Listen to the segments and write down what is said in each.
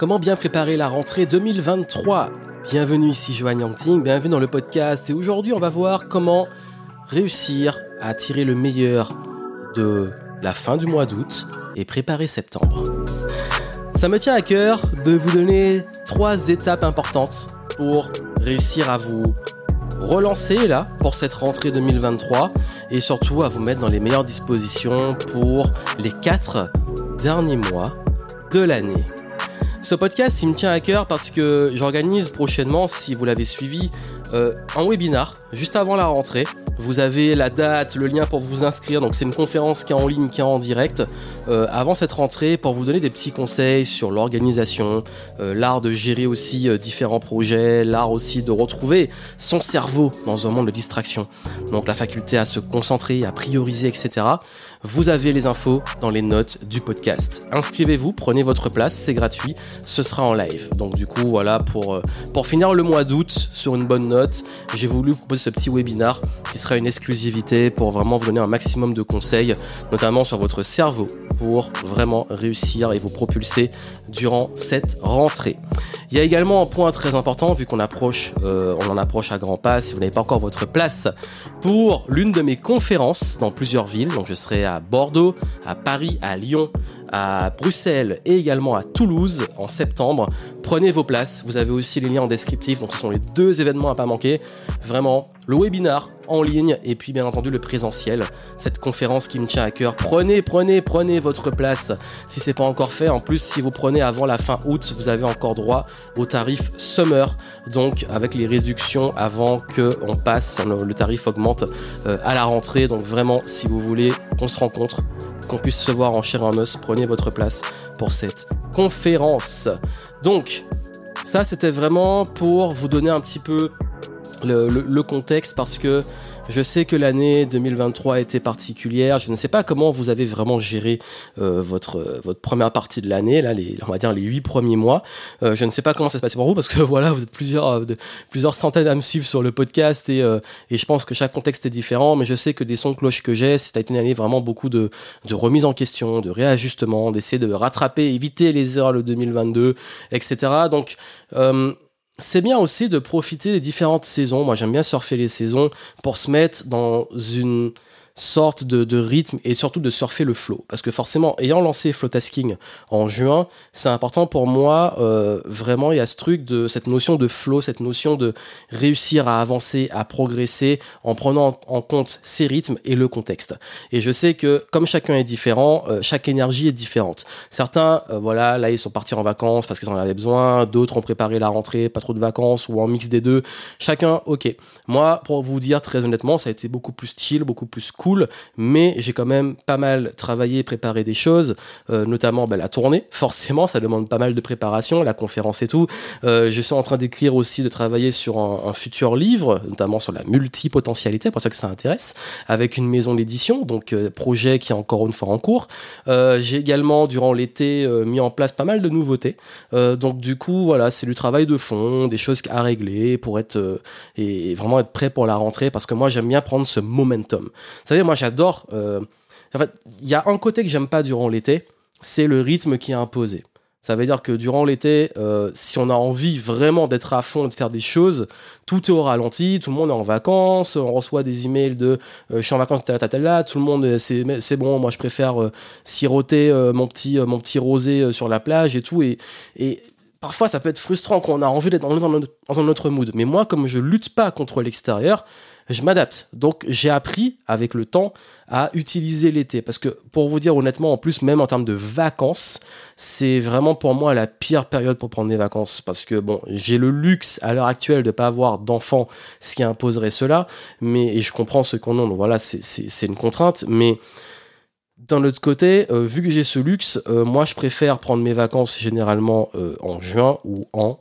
Comment bien préparer la rentrée 2023 Bienvenue ici Johan Yangting, bienvenue dans le podcast et aujourd'hui on va voir comment réussir à tirer le meilleur de la fin du mois d'août et préparer septembre. Ça me tient à cœur de vous donner trois étapes importantes pour réussir à vous relancer là pour cette rentrée 2023 et surtout à vous mettre dans les meilleures dispositions pour les quatre derniers mois de l'année. Ce podcast, il me tient à cœur parce que j'organise prochainement, si vous l'avez suivi, euh, un webinar juste avant la rentrée. Vous avez la date, le lien pour vous inscrire. Donc c'est une conférence qui est en ligne, qui est en direct euh, avant cette rentrée pour vous donner des petits conseils sur l'organisation, euh, l'art de gérer aussi différents projets, l'art aussi de retrouver son cerveau dans un monde de distraction. Donc la faculté à se concentrer, à prioriser, etc. Vous avez les infos dans les notes du podcast. Inscrivez-vous, prenez votre place, c'est gratuit, ce sera en live. Donc du coup, voilà, pour, euh, pour finir le mois d'août sur une bonne note, j'ai voulu proposer ce petit webinar qui sera une exclusivité pour vraiment vous donner un maximum de conseils, notamment sur votre cerveau, pour vraiment réussir et vous propulser durant cette rentrée. Il y a également un point très important, vu qu'on approche, euh, on en approche à grands pas, si vous n'avez pas encore votre place, pour l'une de mes conférences dans plusieurs villes. Donc je serai à Bordeaux, à Paris, à Lyon, à Bruxelles et également à Toulouse en septembre. Prenez vos places, vous avez aussi les liens en descriptif, donc ce sont les deux événements à pas manquer. Vraiment, le webinar en ligne et puis bien entendu le présentiel, cette conférence qui me tient à cœur. Prenez, prenez, prenez votre place si c'est pas encore fait. En plus, si vous prenez avant la fin août, vous avez encore droit au tarif summer, donc avec les réductions avant que on passe, le tarif augmente euh, à la rentrée. Donc vraiment, si vous voulez qu'on se rencontre, qu'on puisse se voir en chair en os, prenez votre place pour cette conférence. Donc, ça c'était vraiment pour vous donner un petit peu le, contexte parce que je sais que l'année 2023 a été particulière. Je ne sais pas comment vous avez vraiment géré euh, votre votre première partie de l'année, là, les, on va dire les huit premiers mois. Euh, je ne sais pas comment ça se passe pour vous parce que voilà, vous êtes plusieurs euh, plusieurs centaines à me suivre sur le podcast et et je pense que chaque contexte est différent. Mais je sais que des sons de cloche que j'ai, été une année vraiment beaucoup de de remise en question, de réajustement, d'essayer de rattraper, éviter les erreurs le 2022, etc. Donc c'est bien aussi de profiter des différentes saisons. Moi, j'aime bien surfer les saisons pour se mettre dans une sorte de, rythme et surtout de surfer le flow. Parce que forcément, ayant lancé Flowtasking en juin, c'est important pour moi, euh, vraiment, il y a ce truc de cette notion de flow, cette notion de réussir à avancer, à progresser en prenant en compte ses rythmes et le contexte. Et je sais que comme chacun est différent, euh, chaque énergie est différente. Certains, euh, voilà, là, ils sont partis en vacances parce qu'ils en avaient besoin, d'autres ont préparé la rentrée, pas trop de vacances ou en mix des deux. Chacun, ok. Moi, pour vous dire très honnêtement, ça a été beaucoup plus chill, beaucoup plus cool mais j'ai quand même pas mal travaillé, préparé des choses, euh, notamment bah, la tournée. Forcément, ça demande pas mal de préparation, la conférence et tout. Euh, je suis en train d'écrire aussi, de travailler sur un, futur livre, notamment sur la multipotentialité, pour ça que ça intéresse, avec une maison d'édition, donc euh, projet qui est encore une fois en cours. j'ai également, durant l'été, mis en place pas mal de nouveautés. donc du coup, voilà, c'est du travail de fond, des choses à régler pour être et, vraiment être prêt pour la rentrée, parce que moi j'aime bien prendre ce momentum. Savez, moi j'adore. Euh, en fait, il y a un côté que j'aime pas durant l'été, c'est le rythme qui est imposé. Ça veut dire que durant l'été, euh, si on a envie vraiment d'être à fond et de faire des choses, tout est au ralenti, tout le monde est en vacances, on reçoit des emails de euh, je suis en vacances, tout le monde c'est bon, moi je préfère siroter mon, petit, mon petit rosé sur la plage et tout. Parfois ça peut être frustrant quand on a envie d'être dans, un autre mood. Mais moi, comme je lutte pas contre l'extérieur, je m'adapte. Donc j'ai appris avec le temps à utiliser l'été. Parce que pour vous dire honnêtement, en plus, même en termes de vacances, c'est vraiment pour moi la pire période pour prendre des vacances. Parce que bon, j'ai le luxe à l'heure actuelle de ne pas avoir d'enfants, ce qui imposerait cela. Mais, et je comprends ce qu'on a, donc voilà, c'est une contrainte. Mais d'un autre côté, euh, vu que j'ai ce luxe, euh, moi je préfère prendre mes vacances généralement euh, en juin ou en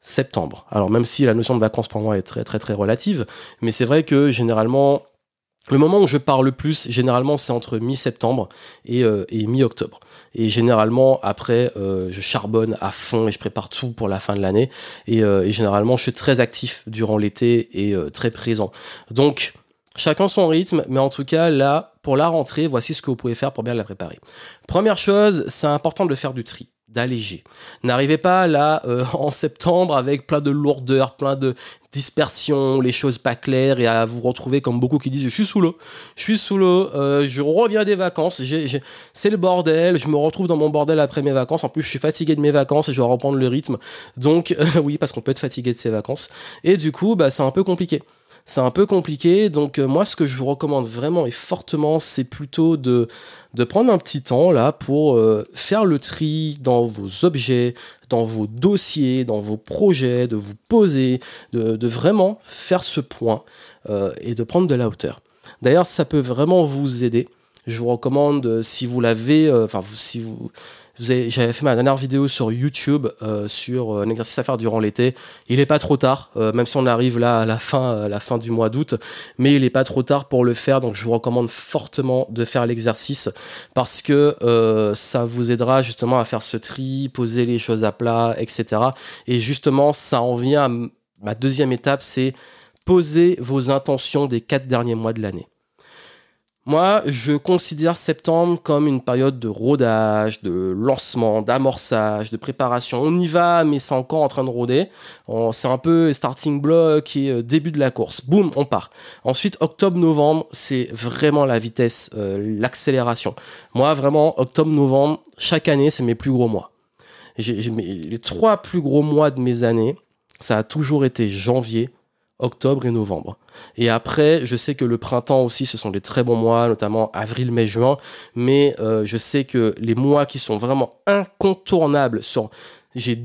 septembre. Alors même si la notion de vacances pour moi est très très très relative, mais c'est vrai que généralement le moment où je pars le plus, généralement, c'est entre mi-septembre et, mi-octobre. Et généralement, après, je charbonne à fond et je prépare tout pour la fin de l'année. Et, généralement, je suis très actif durant l'été et très présent. Donc, chacun son rythme, mais en tout cas, là, pour la rentrée, voici ce que vous pouvez faire pour bien la préparer. Première chose, c'est important de faire du tri. d'alléger. N'arrivez pas là euh, en septembre avec plein de lourdeur, plein de dispersion, les choses pas claires et à vous retrouver comme beaucoup qui disent je suis sous l'eau, je suis sous l'eau, euh, je reviens des vacances, c'est le bordel, je me retrouve dans mon bordel après mes vacances, en plus je suis fatigué de mes vacances et je dois reprendre le rythme, donc oui parce qu'on peut être fatigué de ses vacances et du coup bah, c'est un peu compliqué c'est un peu compliqué. Donc euh, moi, ce que je vous recommande vraiment et fortement, c'est plutôt de, prendre un petit temps là pour euh, faire le tri dans vos objets, dans vos dossiers, dans vos projets, de vous poser, de, vraiment faire ce point euh, et de prendre de la hauteur. D'ailleurs, ça peut vraiment vous aider. Je vous recommande, si vous l'avez, enfin, si vous, j'avais fait ma dernière vidéo sur YouTube euh, sur euh, un exercice à faire durant l'été. Il n'est pas trop tard, euh, même si on arrive là à la fin, la fin du mois d'août, mais il n'est pas trop tard pour le faire. Donc je vous recommande fortement de faire l'exercice parce que ça vous aidera justement à faire ce tri, poser les choses à plat, etc. Et justement, ça en vient à ma deuxième étape, c'est poser vos intentions des quatre derniers mois de l'année. Moi, je considère septembre comme une période de rodage, de lancement, d'amorçage, de préparation. On y va, mais c'est encore en train de rôder. C'est un peu starting block et euh, début de la course. Boum, on part. Ensuite, octobre-novembre, c'est vraiment la vitesse, euh, l'accélération. Moi, vraiment, octobre-novembre, chaque année, c'est mes plus gros mois. Les trois plus gros mois de mes années, ça a toujours été janvier, octobre et novembre. Et après, je sais que le printemps aussi, ce sont des très bons mois, notamment avril, mai, juin. Mais euh, je sais que les mois qui sont vraiment incontournables sont... J'ai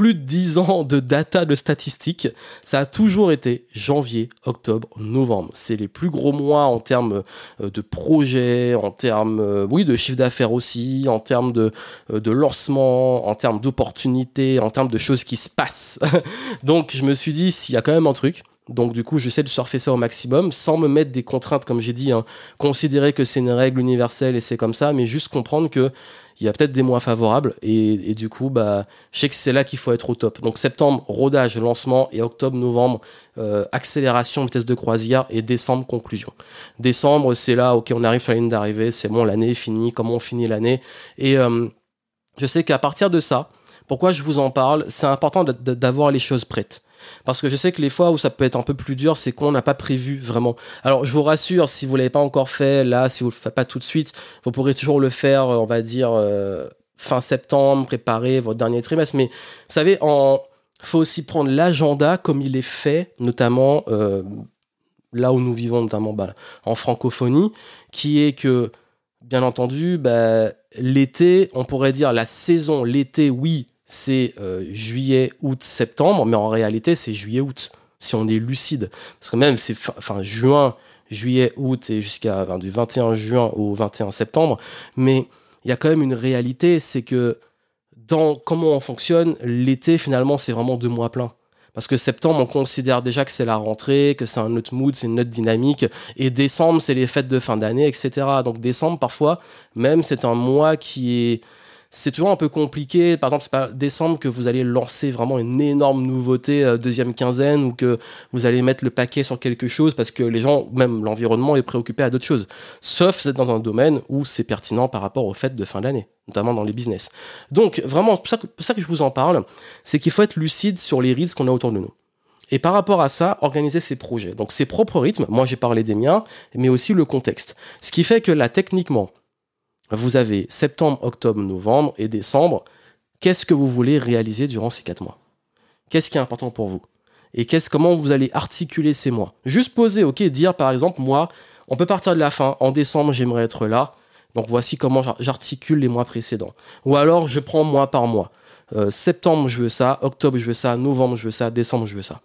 plus de 10 ans de data de statistiques, ça a toujours été janvier, octobre, novembre. C'est les plus gros mois en termes euh, de projets, en termes euh, oui, de chiffre d'affaires aussi, en termes de, euh, de lancement, en termes d'opportunités, en termes de choses qui se passent. Donc je me suis dit, s'il y a quand même un truc, donc du coup, j'essaie de surfer ça au maximum sans me mettre des contraintes, comme j'ai dit, hein. considérer que c'est une règle universelle et c'est comme ça, mais juste comprendre que il y a peut-être des mois favorables et, du coup, bah, je sais que c'est là qu'il faut être au top. Donc septembre, rodage, lancement et octobre, novembre, euh, accélération, vitesse de croisière et décembre, conclusion. Décembre, c'est là, ok, on arrive sur la ligne d'arrivée, c'est bon, l'année est finie, comment on finit l'année? Et euh, je sais qu'à partir de ça, pourquoi je vous en parle, c'est important d'avoir les choses prêtes. Parce que je sais que les fois où ça peut être un peu plus dur, c'est qu'on n'a pas prévu vraiment. Alors je vous rassure, si vous ne l'avez pas encore fait, là, si vous ne le faites pas tout de suite, vous pourrez toujours le faire, on va dire, euh, fin septembre, préparer votre dernier trimestre. Mais vous savez, il faut aussi prendre l'agenda comme il est fait, notamment euh, là où nous vivons, notamment bah, en francophonie, qui est que, bien entendu, bah, l'été, on pourrait dire la saison, l'été, oui, c'est euh, juillet, août, septembre, mais en réalité, c'est juillet-août, si on est lucide. Parce que même, c'est fin, juin, juillet, août et jusqu'à du 21 juin au 21 septembre. Mais il y a quand même une réalité, c'est que dans comment on fonctionne, l'été, finalement, c'est vraiment deux mois pleins. Parce que septembre, on considère déjà que c'est la rentrée, que c'est un autre mood, c'est une autre dynamique. Et décembre, c'est les fêtes de fin d'année, etc. Donc décembre, parfois, même, c'est un mois qui est c'est toujours un peu compliqué. Par exemple, c'est pas décembre que vous allez lancer vraiment une énorme nouveauté euh, deuxième quinzaine ou que vous allez mettre le paquet sur quelque chose parce que les gens, même l'environnement, est préoccupé à d'autres choses. Sauf si c'est dans un domaine où c'est pertinent par rapport aux fêtes de fin d'année, notamment dans les business. Donc, vraiment, c'est pour, pour ça que je vous en parle, c'est qu'il faut être lucide sur les risques qu'on a autour de nous. Et par rapport à ça, organiser ses projets. Donc ses propres rythmes, moi j'ai parlé des miens, mais aussi le contexte. Ce qui fait que là, techniquement, vous avez septembre, octobre, novembre et décembre. Qu'est-ce que vous voulez réaliser durant ces quatre mois? Qu'est-ce qui est important pour vous? Et qu'est-ce, comment vous allez articuler ces mois? Juste poser, ok, dire par exemple, moi, on peut partir de la fin. En décembre, j'aimerais être là. Donc voici comment j'articule les mois précédents. Ou alors, je prends mois par mois. Euh, septembre, je veux ça. Octobre, je veux ça. Novembre, je veux ça. Décembre, je veux ça.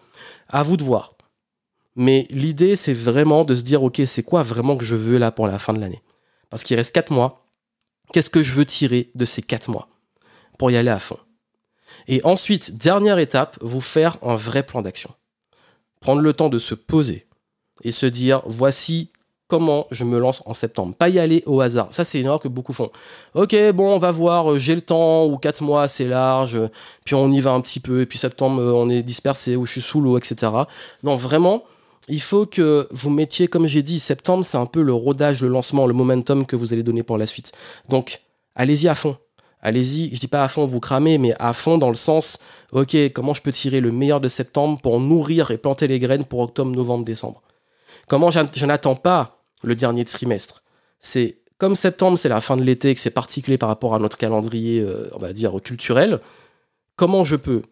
À vous de voir. Mais l'idée, c'est vraiment de se dire, ok, c'est quoi vraiment que je veux là pour la fin de l'année? Parce qu'il reste quatre mois. Qu'est-ce que je veux tirer de ces quatre mois pour y aller à fond? Et ensuite, dernière étape, vous faire un vrai plan d'action. Prendre le temps de se poser et se dire voici comment je me lance en septembre. Pas y aller au hasard. Ça, c'est une erreur que beaucoup font. Ok, bon, on va voir, euh, j'ai le temps, ou quatre mois, c'est large, puis on y va un petit peu, et puis septembre, euh, on est dispersé, ou je suis sous l'eau, etc. Non, vraiment, il faut que vous mettiez, comme j'ai dit, septembre, c'est un peu le rodage, le lancement, le momentum que vous allez donner pour la suite. Donc, allez-y à fond. allez-y, je dis pas à fond vous cramez, mais à fond dans le sens, ok, comment je peux tirer le meilleur de septembre pour nourrir et planter les graines pour octobre, novembre, décembre? Comment je n'attends pas le dernier trimestre? C'est comme septembre, c'est la fin de l'été, que c'est particulier par rapport à notre calendrier, euh, on va dire, culturel, comment je peux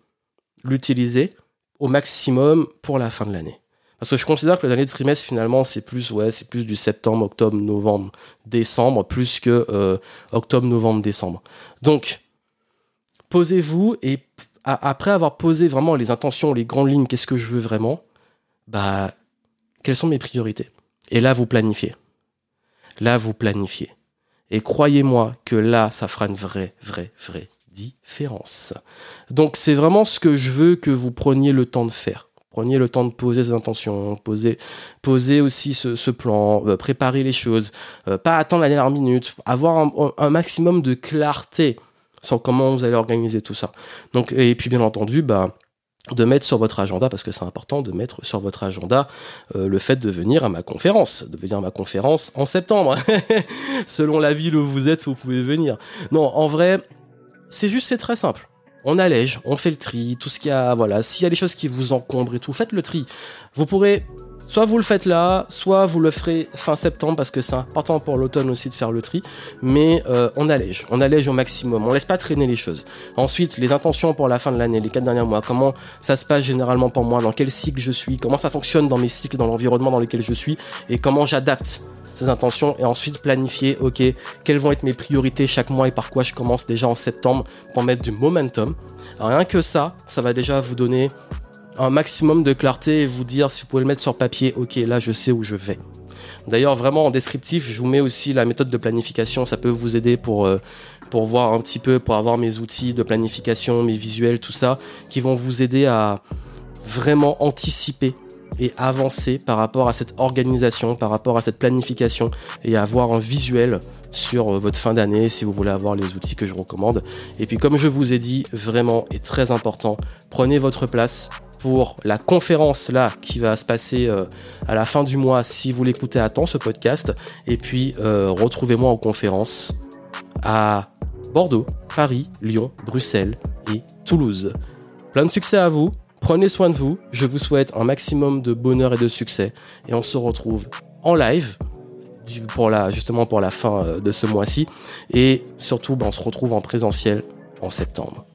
l'utiliser au maximum pour la fin de l'année? Parce que je considère que le dernier trimestre, finalement, c'est plus, ouais, plus du septembre, octobre, novembre, décembre, plus que euh, octobre, novembre, décembre. Donc, posez-vous et après avoir posé vraiment les intentions, les grandes lignes, qu'est-ce que je veux vraiment, bah, quelles sont mes priorités? Et là, vous planifiez. Là, vous planifiez. Et croyez-moi que là, ça fera une vraie, vraie, vraie différence. Donc, c'est vraiment ce que je veux que vous preniez le temps de faire. Prenez le temps de poser ses intentions, poser, poser aussi ce, plan, euh, préparer les choses, euh, pas attendre la dernière minute, avoir un, maximum de clarté sur comment vous allez organiser tout ça. Donc, et puis bien entendu, bah, de mettre sur votre agenda, parce que c'est important de mettre sur votre agenda euh, le fait de venir à ma conférence, de venir à ma conférence en septembre. Selon la ville où vous êtes, vous pouvez venir. Non, en vrai, c'est juste, c'est très simple on allège, on fait le tri, tout ce qu'il y a, voilà, s'il y a des choses qui vous encombrent et tout, faites le tri. Vous pourrez, soit vous le faites là, soit vous le ferez fin septembre parce que c'est important pour l'automne aussi de faire le tri, mais euh, on allège, on allège au maximum, on laisse pas traîner les choses. Ensuite, les intentions pour la fin de l'année, les quatre derniers mois, comment ça se passe généralement pour moi, dans quel cycle je suis, comment ça fonctionne dans mes cycles, dans l'environnement dans lequel je suis, et comment j'adapte ces intentions? Et ensuite planifier, ok, quelles vont être mes priorités chaque mois et par quoi je commence déjà en septembre pour mettre du momentum. rien que ça, ça va déjà vous donner un maximum de clarté et vous dire si vous pouvez le mettre sur papier, ok, là je sais où je vais. D'ailleurs, vraiment en descriptif, je vous mets aussi la méthode de planification, ça peut vous aider pour, euh, pour voir un petit peu, pour avoir mes outils de planification, mes visuels, tout ça, qui vont vous aider à vraiment anticiper et avancer par rapport à cette organisation, par rapport à cette planification et avoir un visuel sur euh, votre fin d'année si vous voulez avoir les outils que je recommande. Et puis comme je vous ai dit, vraiment et très important, prenez votre place pour la conférence là qui va se passer euh, à la fin du mois si vous l'écoutez à temps ce podcast. Et puis euh, retrouvez-moi en conférence à Bordeaux, Paris, Lyon, Bruxelles et Toulouse. Plein de succès à vous. Prenez soin de vous. Je vous souhaite un maximum de bonheur et de succès. Et on se retrouve en live pour la, justement pour la fin euh, de ce mois-ci. Et surtout, ben, on se retrouve en présentiel en septembre.